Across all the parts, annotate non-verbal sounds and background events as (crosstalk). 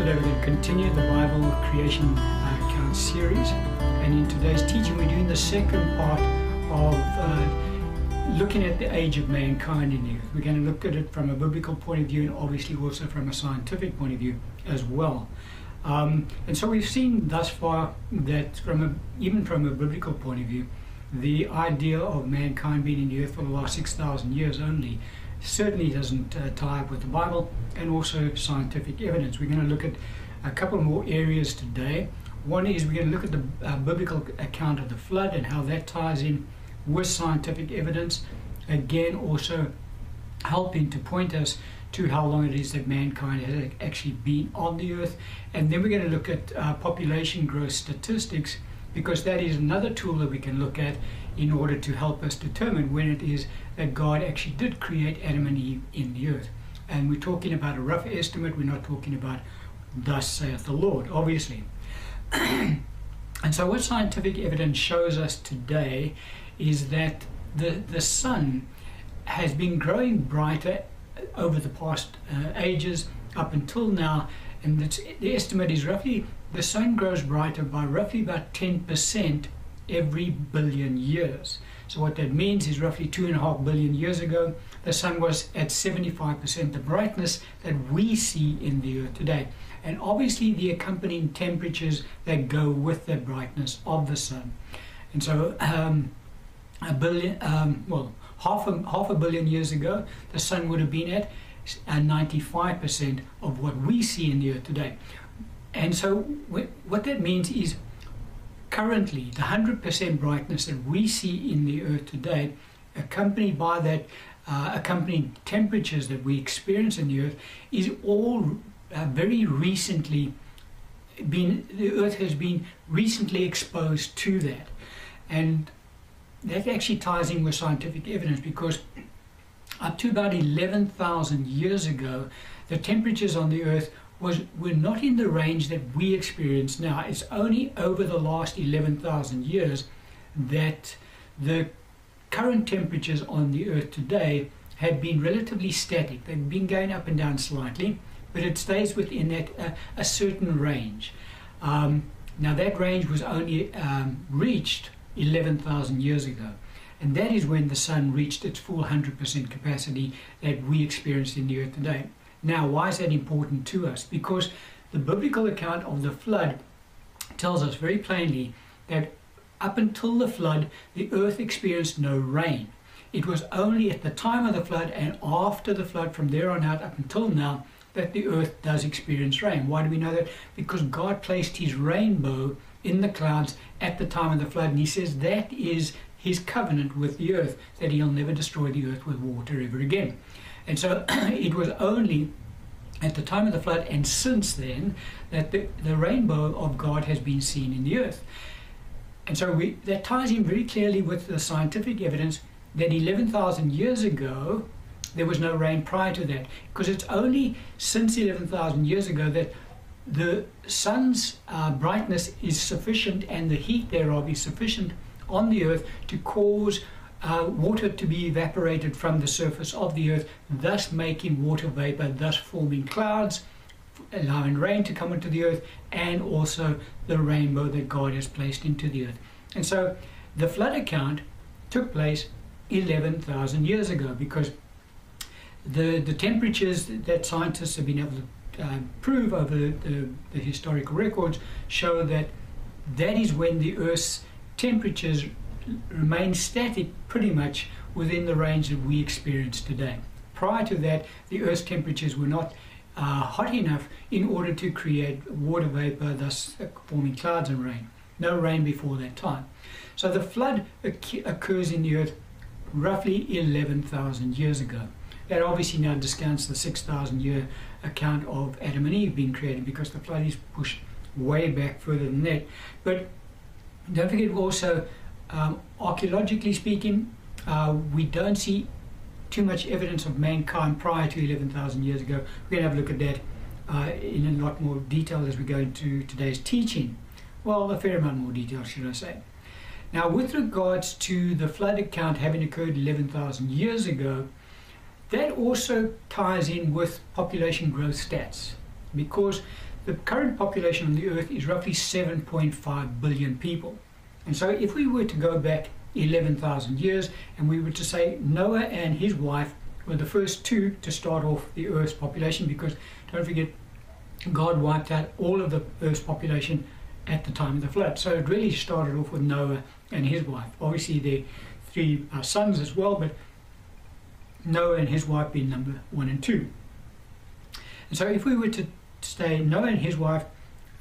Today we're going to continue the Bible creation uh, account series, and in today's teaching we're doing the second part of uh, looking at the age of mankind in earth. We're going to look at it from a biblical point of view and obviously also from a scientific point of view as well. Um, and so we've seen thus far that from a, even from a biblical point of view, the idea of mankind being in the earth for the last 6,000 years only certainly doesn't uh, tie up with the Bible and also scientific evidence. We're going to look at a couple more areas today. One is we're going to look at the uh, biblical account of the flood and how that ties in with scientific evidence. Again, also helping to point us to how long it is that mankind has actually been on the earth. And then we're going to look at uh, population growth statistics because that is another tool that we can look at in order to help us determine when it is that God actually did create Adam and Eve in the earth. And we're talking about a rough estimate, we're not talking about thus saith the Lord, obviously. (clears throat) and so, what scientific evidence shows us today is that the, the sun has been growing brighter over the past uh, ages up until now, and the estimate is roughly the sun grows brighter by roughly about 10% every billion years. So what that means is roughly two and a half billion years ago, the sun was at 75% the brightness that we see in the earth today. And obviously the accompanying temperatures that go with the brightness of the sun. And so um, a billion, um, well, half a, half a billion years ago, the sun would have been at 95% of what we see in the earth today. And so what that means is currently the 100% brightness that we see in the earth today, accompanied by that uh, accompanying temperatures that we experience in the earth, is all uh, very recently been, the earth has been recently exposed to that. And that actually ties in with scientific evidence because up to about 11,000 years ago, the temperatures on the earth was were not in the range that we experience now. It's only over the last 11,000 years that the current temperatures on the earth today have been relatively static. They've been going up and down slightly, but it stays within that uh, a certain range. Um, now that range was only um, reached 11,000 years ago. And that is when the sun reached its full 100% capacity that we experience in the earth today. Now, why is that important to us? Because the biblical account of the flood tells us very plainly that up until the flood, the earth experienced no rain. It was only at the time of the flood and after the flood, from there on out up until now, that the earth does experience rain. Why do we know that? Because God placed his rainbow in the clouds at the time of the flood, and he says that is his covenant with the earth, that he'll never destroy the earth with water ever again. And so (clears throat) it was only at the time of the flood and since then that the, the rainbow of God has been seen in the earth. And so we, that ties in very clearly with the scientific evidence that 11,000 years ago there was no rain prior to that. Because it's only since 11,000 years ago that the sun's uh, brightness is sufficient and the heat thereof is sufficient on the earth to cause uh, water to be evaporated from the surface of the earth, thus making water vapor, thus forming clouds, allowing rain to come into the earth, and also the rainbow that God has placed into the earth. And so the flood account took place 11,000 years ago because the, the temperatures that scientists have been able to uh, prove over the, the, the historical records show that that is when the Earth's temperatures remain static pretty much within the range that we experience today. Prior to that, the Earth's temperatures were not uh, hot enough in order to create water vapor, thus forming clouds and rain. No rain before that time. So the flood occurs in the Earth roughly 11,000 years ago. That obviously now discounts the 6,000 year account of Adam and Eve being created because the flood is pushed way back further than that. But don't forget also um, archaeologically speaking, uh, we don't see too much evidence of mankind prior to 11,000 years ago. We're going to have a look at that uh, in a lot more detail as we go into today's teaching. Well, a fair amount more detail, should I say. Now, with regards to the flood account having occurred 11,000 years ago, that also ties in with population growth stats because the current population on the earth is roughly 7.5 billion people. And so if we were to go back 11,000 years and we were to say Noah and his wife were the first two to start off the earth's population because don't forget God wiped out all of the earth's population at the time of the flood. So it really started off with Noah and his wife. Obviously their three uh, sons as well, but Noah and his wife being number one and two. And so if we were to say Noah and his wife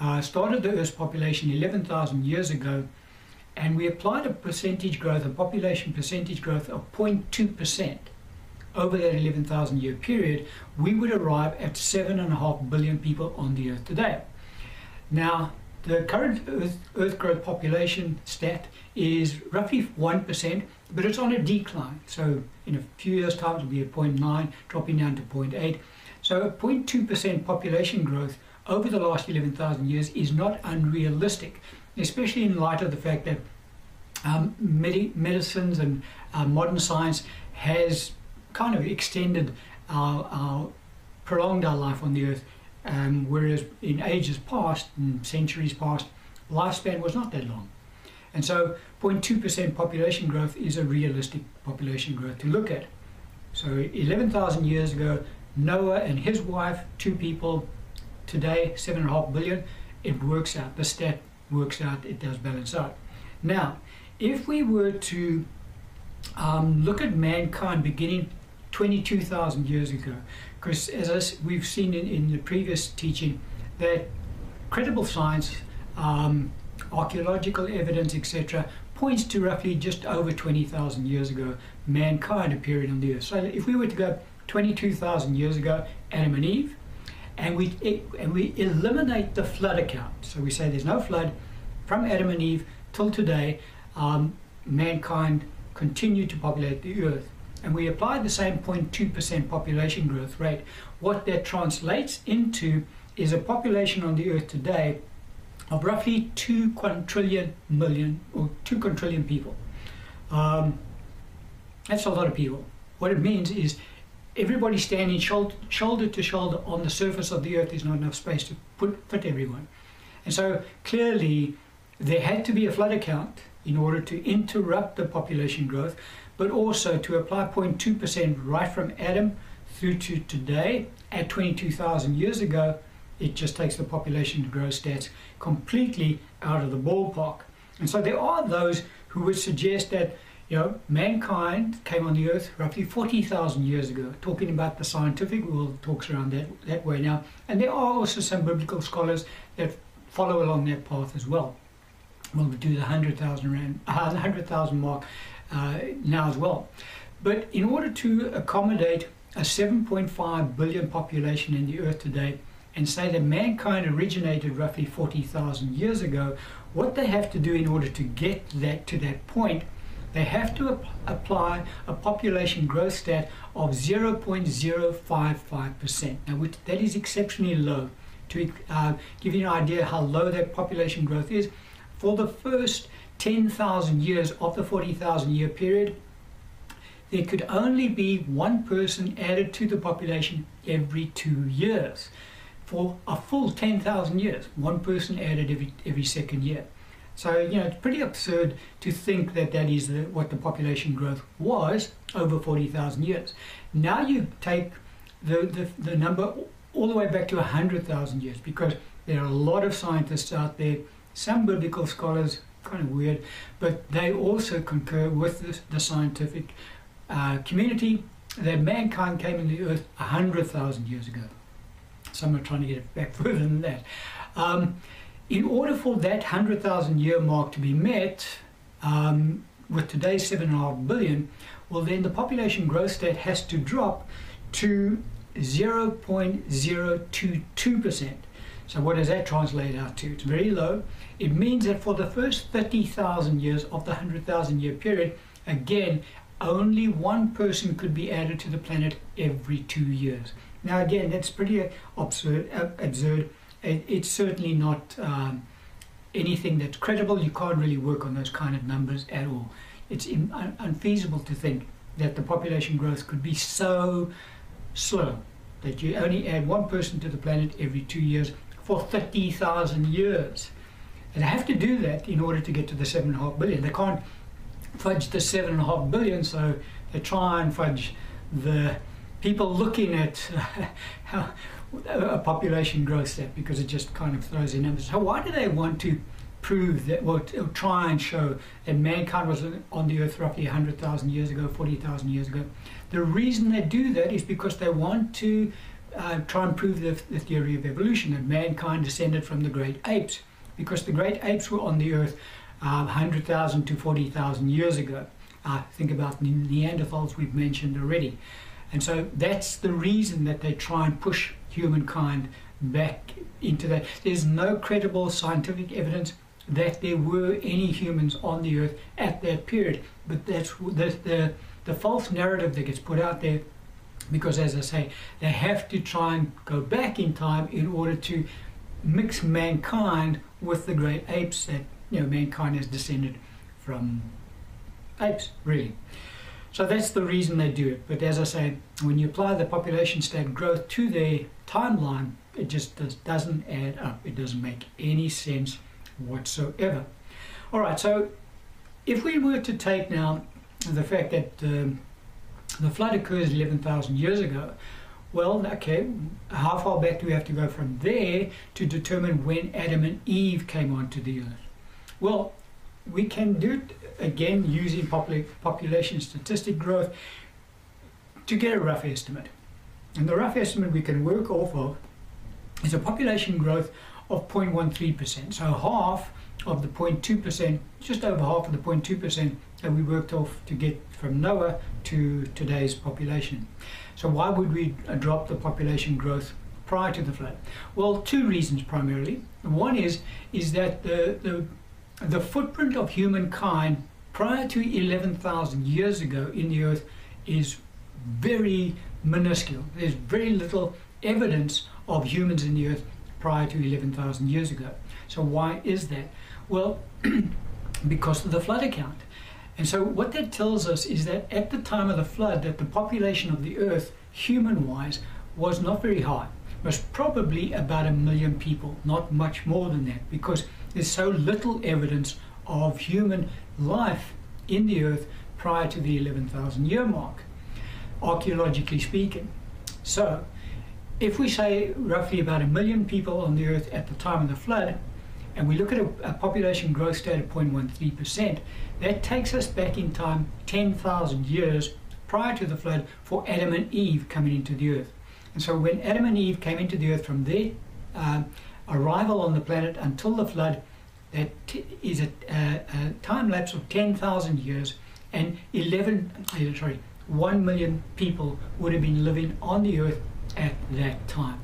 uh, started the Earth's population 11,000 years ago, and we applied a percentage growth, a population percentage growth of 0.2% over that 11,000 year period, we would arrive at 7.5 billion people on the Earth today. Now, the current Earth, Earth growth population stat is roughly 1%, but it's on a decline. So in a few years' time, it'll be at 0.9, dropping down to 0.8. So a 0.2% population growth over the last 11,000 years is not unrealistic, especially in light of the fact that um, med- medicines and uh, modern science has kind of extended our, our, prolonged our life on the earth, um, whereas in ages past, in centuries past, lifespan was not that long. And so 0.2% population growth is a realistic population growth to look at. So 11,000 years ago, Noah and his wife, two people, today, seven and a half billion, it works out. The stat works out, it does balance out. Now, if we were to um, look at mankind beginning 22,000 years ago, because as we've seen in, in the previous teaching, that credible science, um, archaeological evidence, etc., points to roughly just over 20,000 years ago, mankind appearing on the earth. So if we were to go 22,000 years ago, Adam and Eve, and we, and we eliminate the flood account. So we say there's no flood from Adam and Eve till today. Um, mankind continued to populate the earth. And we applied the same 0.2% population growth rate. What that translates into is a population on the earth today of roughly 2 quadrillion million or 2 quadrillion people. Um, that's a lot of people. What it means is everybody standing shoulder, shoulder to shoulder on the surface of the earth is not enough space to put, fit everyone. And so clearly there had to be a flood account in order to interrupt the population growth, but also to apply 0.2% right from Adam through to today at 22,000 years ago, it just takes the population growth stats completely out of the ballpark. And so there are those who would suggest that you know, mankind came on the earth roughly 40,000 years ago, talking about the scientific world talks around that, that way now. And there are also some biblical scholars that follow along that path as well. We'll do the 100,000 uh, (laughs) 100, mark uh, now as well. But in order to accommodate a 7.5 billion population in the earth today, and say that mankind originated roughly 40,000 years ago, what they have to do in order to get that to that point they have to ap apply a population growth stat of 0.055%. Now, which, that is exceptionally low. To uh, give you an idea how low that population growth is, for the first 10,000 years of the 40,000 year period, there could only be one person added to the population every two years. For a full 10,000 years, one person added every, every second year. So, you know, it's pretty absurd to think that that is the, what the population growth was over 40,000 years. Now you take the, the, the number all the way back to 100,000 years because there are a lot of scientists out there, some biblical scholars, kind of weird, but they also concur with the, scientific uh, community that mankind came in the earth 100,000 years ago. Some are trying to get it back further than that. Um, in order for that 100,000 year mark to be met, um, with today's 7.5 billion, well, then the population growth stat has to drop to 0.022%. So, what does that translate out to? It's very low. It means that for the first 30,000 years of the 100,000 year period, again, only one person could be added to the planet every two years. Now, again, that's pretty absurd. absurd it, it's certainly not um, anything that's credible. You can't really work on those kind of numbers at all. It's in, un, unfeasible to think that the population growth could be so slow that you only add one person to the planet every two years for 30,000 years. And they have to do that in order to get to the 7.5 billion. They can't fudge the 7.5 billion, so they try and fudge the people looking at (laughs) how a population growth stat because it just kind of throws in numbers. So why do they want to prove that, well, try and show that mankind was on the earth roughly 100,000 years ago, 40,000 years ago? The reason they do that is because they want to uh, try and prove the, the theory of evolution, that mankind descended from the great apes, because the great apes were on the earth uh, 100,000 to 40,000 years ago. Uh, think about the Neanderthals we've mentioned already. And so that's the reason that they try and push humankind back into that. There's no credible scientific evidence that there were any humans on the earth at that period. But that's the, the, the false narrative that gets put out there because, as I say, they have to try and go back in time in order to mix mankind with the great apes that you know mankind has descended from apes, really. So that's the reason they do it. But as I say, when you apply the population stat growth to their timeline, it just does, doesn't add up. It doesn't make any sense whatsoever. All right, so if we were to take now the fact that um, the flood occurs 11,000 years ago, well, okay, how far back do we have to go from there to determine when Adam and Eve came onto the earth? Well, we can do it again using population statistic growth to get a rough estimate. And the rough estimate we can work off of is a population growth of 0.13%. So half of the 0.2%, just over half of the 0.2% that we worked off to get from Noah to today's population. So why would we drop the population growth prior to the flood? Well, two reasons primarily. One is is that the, the the footprint of humankind prior to 11,000 years ago in the earth is very minuscule. There's very little evidence of humans in the earth prior to 11,000 years ago. So why is that? Well, (clears throat) because of the flood account. And so what that tells us is that at the time of the flood that the population of the earth, human-wise, was not very high. Was probably about a million people, not much more than that, because there's so little evidence of human life in the earth prior to the 11,000 year mark, archaeologically speaking. So, if we say roughly about a million people on the earth at the time of the flood, and we look at a, a population growth state of 0.13%, that takes us back in time 10,000 years prior to the flood for Adam and Eve coming into the earth. And so when Adam and Eve came into the earth from their uh, arrival on the planet until the flood, that is a, a, a time lapse of 10,000 years and 11, uh, sorry, 1 million people would have been living on the earth at that time.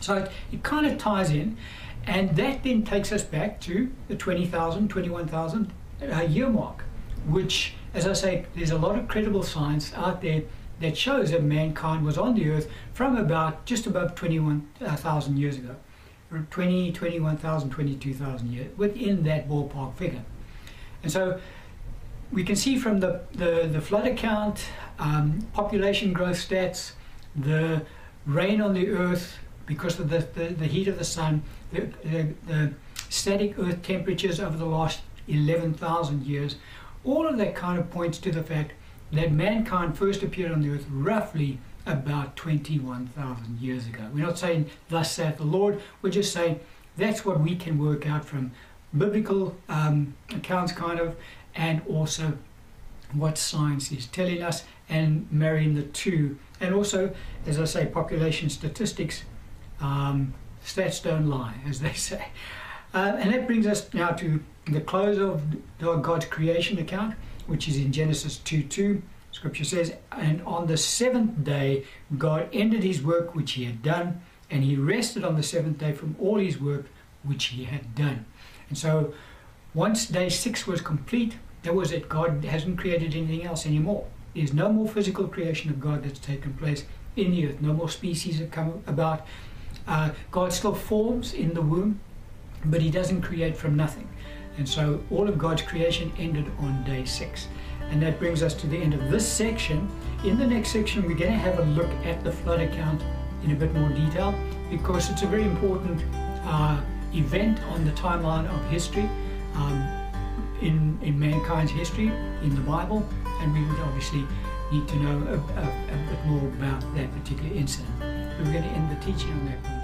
So it, it kind of ties in, and that then takes us back to the 20,000, 21,000 uh, year mark, which, as I say, there's a lot of credible science out there that shows that mankind was on the earth from about just above 21,000 years ago. 20, 21,000, 22,000 years, within that ballpark figure. And so we can see from the, the, the flood account, um, population growth stats, the rain on the earth because of the, the, the heat of the sun, the, the, the static earth temperatures over the last 11,000 years, all of that kind of points to the fact that mankind first appeared on the earth roughly about 21,000 years ago. We're not saying, thus saith the Lord, we're just saying that's what we can work out from biblical um, accounts, kind of, and also what science is telling us, and marrying the two. And also, as I say, population statistics, um, stats don't lie, as they (laughs) say. Uh, and that brings us now to the close of God's creation account, which is in Genesis 2 2. Scripture says, And on the seventh day, God ended his work which he had done, and he rested on the seventh day from all his work which he had done. And so, once day six was complete, that was it. God hasn't created anything else anymore. There's no more physical creation of God that's taken place in the earth. No more species have come about. Uh, God still forms in the womb, but he doesn't create from nothing. And so all of God's creation ended on day six. And that brings us to the end of this section. In the next section, we're going to have a look at the flood account in a bit more detail because it's a very important uh, event on the timeline of history um, in, in mankind's history, in the Bible, and we would obviously need to know a, a, a bit more about that particular incident. But we're going to end the teaching on that point.